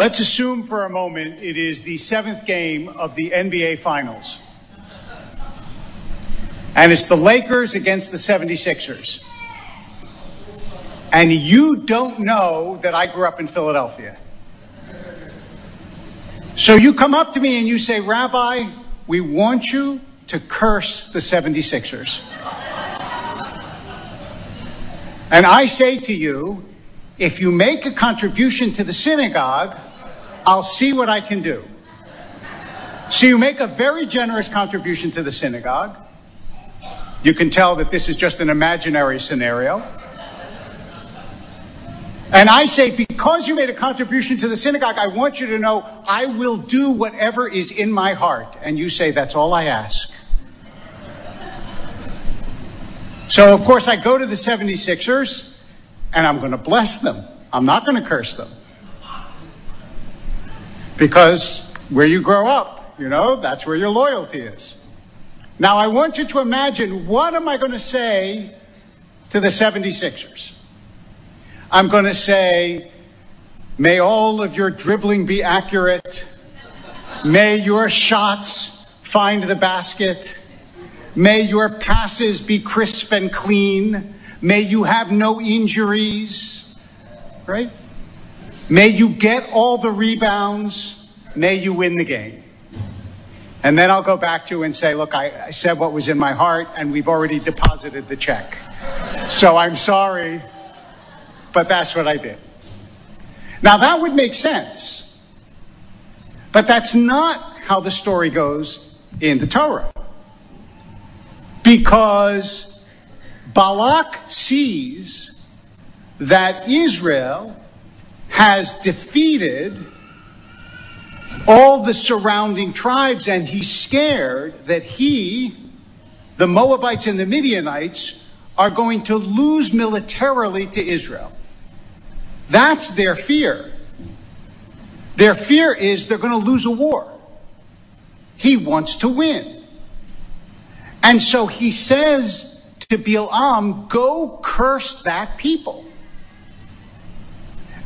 Let's assume for a moment it is the seventh game of the NBA Finals. And it's the Lakers against the 76ers. And you don't know that I grew up in Philadelphia. So you come up to me and you say, Rabbi, we want you to curse the 76ers. And I say to you, if you make a contribution to the synagogue, I'll see what I can do. So you make a very generous contribution to the synagogue. You can tell that this is just an imaginary scenario. And I say, because you made a contribution to the synagogue, I want you to know I will do whatever is in my heart. And you say, that's all I ask. So, of course, I go to the 76ers and I'm going to bless them. I'm not going to curse them. Because where you grow up, you know, that's where your loyalty is. Now, I want you to imagine what am I going to say to the 76ers? I'm going to say, may all of your dribbling be accurate. May your shots find the basket. May your passes be crisp and clean. May you have no injuries. Right? May you get all the rebounds. May you win the game. And then I'll go back to you and say, look, I, I, said what was in my heart, and we've already deposited the check. So I'm sorry, but that's what I did. Now that would make sense. But that's not how the story goes in the Torah because Balak sees that Israel has defeated all the surrounding tribes, and he's scared that he, the Moabites and the Midianites, are going to lose militarily to Israel. That's their fear. Their fear is they're going to lose a war. He wants to win. And so he says to Bilam, go curse that people.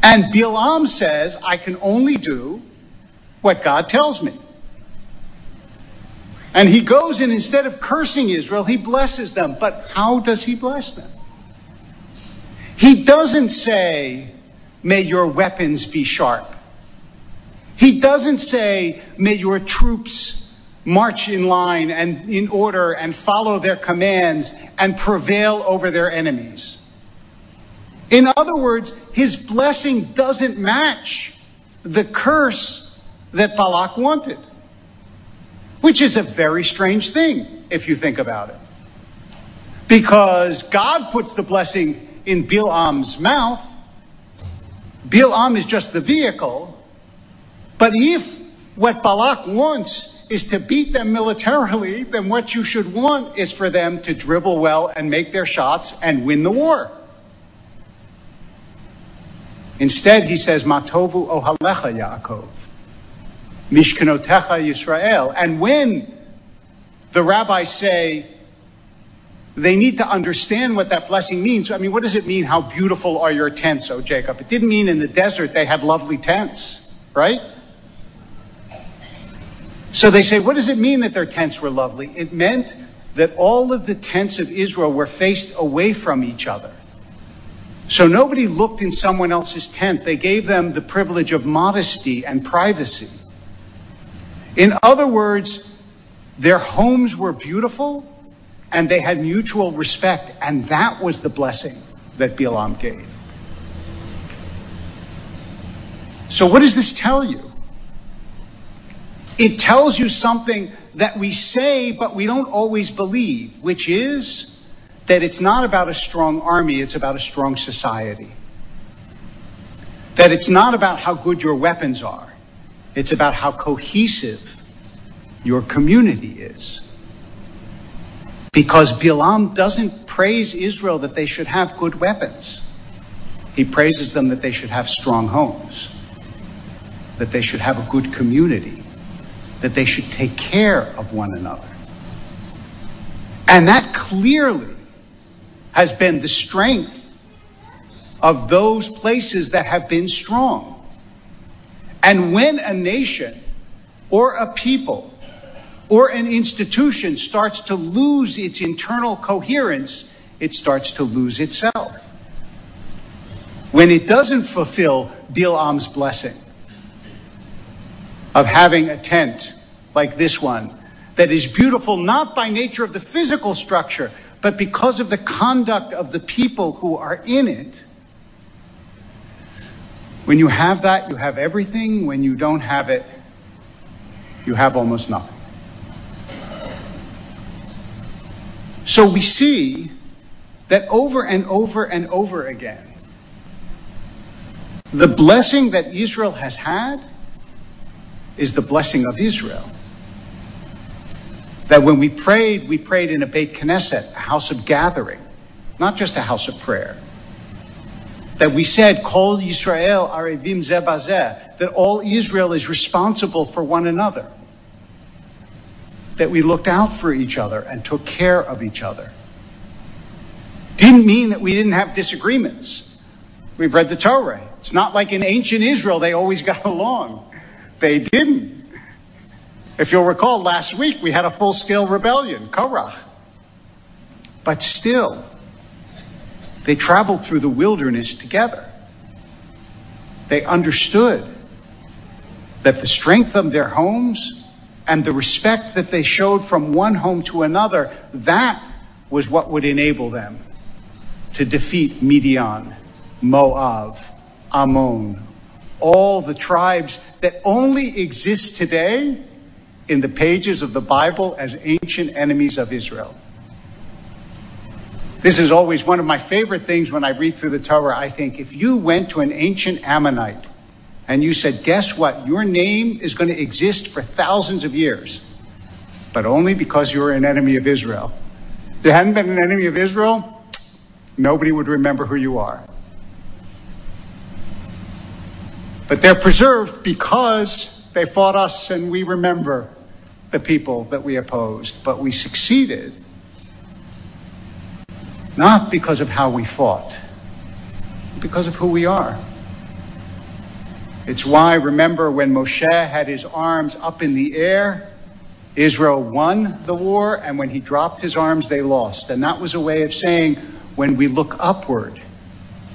And Bilam says, I can only do what God tells me. And he goes and instead of cursing Israel, he blesses them. But how does he bless them? He doesn't say, may your weapons be sharp. He doesn't say, may your troops march in line and in order and follow their commands and prevail over their enemies. In other words, his blessing doesn't match the curse that Balak wanted, which is a very strange thing if you think about it. Because God puts the blessing in Bilam's mouth. Bilam is just the vehicle. But if what Balak wants is to beat them militarily, then what you should want is for them to dribble well and make their shots and win the war. Instead, he says, Matovu ohalecha Yaakov, Mishkanotecha Yisrael. And when the rabbis say they need to understand what that blessing means, I mean, what does it mean? How beautiful are your tents, O Jacob? It didn't mean in the desert they had lovely tents, right? So they say, what does it mean that their tents were lovely? It meant that all of the tents of Israel were faced away from each other. So nobody looked in someone else's tent. They gave them the privilege of modesty and privacy. In other words, their homes were beautiful and they had mutual respect, and that was the blessing that Bilam gave. So, what does this tell you? It tells you something that we say, but we don't always believe, which is that it's not about a strong army, it's about a strong society. That it's not about how good your weapons are, it's about how cohesive your community is. Because Bilam doesn't praise Israel that they should have good weapons. He praises them that they should have strong homes, that they should have a good community that they should take care of one another. And that clearly has been the strength of those places that have been strong. And when a nation or a people or an institution starts to lose its internal coherence, it starts to lose itself. When it doesn't fulfill Bilam's blessing of having a tent like this one that is beautiful not by nature of the physical structure, but because of the conduct of the people who are in it. When you have that, you have everything. When you don't have it, you have almost nothing. So we see that over and over and over again, the blessing that Israel has had is the blessing of Israel. That when we prayed, we prayed in a Beit Knesset, a house of gathering, not just a house of prayer. That we said, Kol Yisrael Arevim Zebazeh, that all Israel is responsible for one another. That we looked out for each other and took care of each other. Didn't mean that we didn't have disagreements. We've read the Torah. It's not like in ancient Israel they always got along. They didn't. If you'll recall, last week we had a full scale rebellion, Korach. But still, they traveled through the wilderness together. They understood that the strength of their homes and the respect that they showed from one home to another, that was what would enable them to defeat Midian, Moab, Ammon, all the tribes that only exist today in the pages of the Bible as ancient enemies of Israel. This is always one of my favorite things when I read through the Torah. I think if you went to an ancient Ammonite and you said, Guess what? Your name is going to exist for thousands of years, but only because you're an enemy of Israel. If you hadn't been an enemy of Israel, nobody would remember who you are. But they're preserved because they fought us and we remember the people that we opposed. But we succeeded not because of how we fought, because of who we are. It's why, remember, when Moshe had his arms up in the air, Israel won the war, and when he dropped his arms, they lost. And that was a way of saying when we look upward,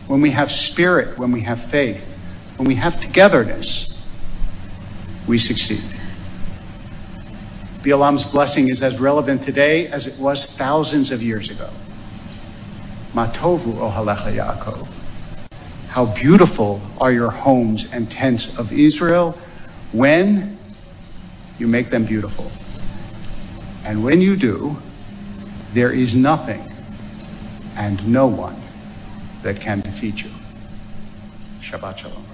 when we have spirit, when we have faith, when we have togetherness, we succeed. Bilam's blessing is as relevant today as it was thousands of years ago. Matovu ohalecha Yaakov. How beautiful are your homes and tents of Israel when you make them beautiful. And when you do, there is nothing and no one that can defeat you. Shabbat Shalom.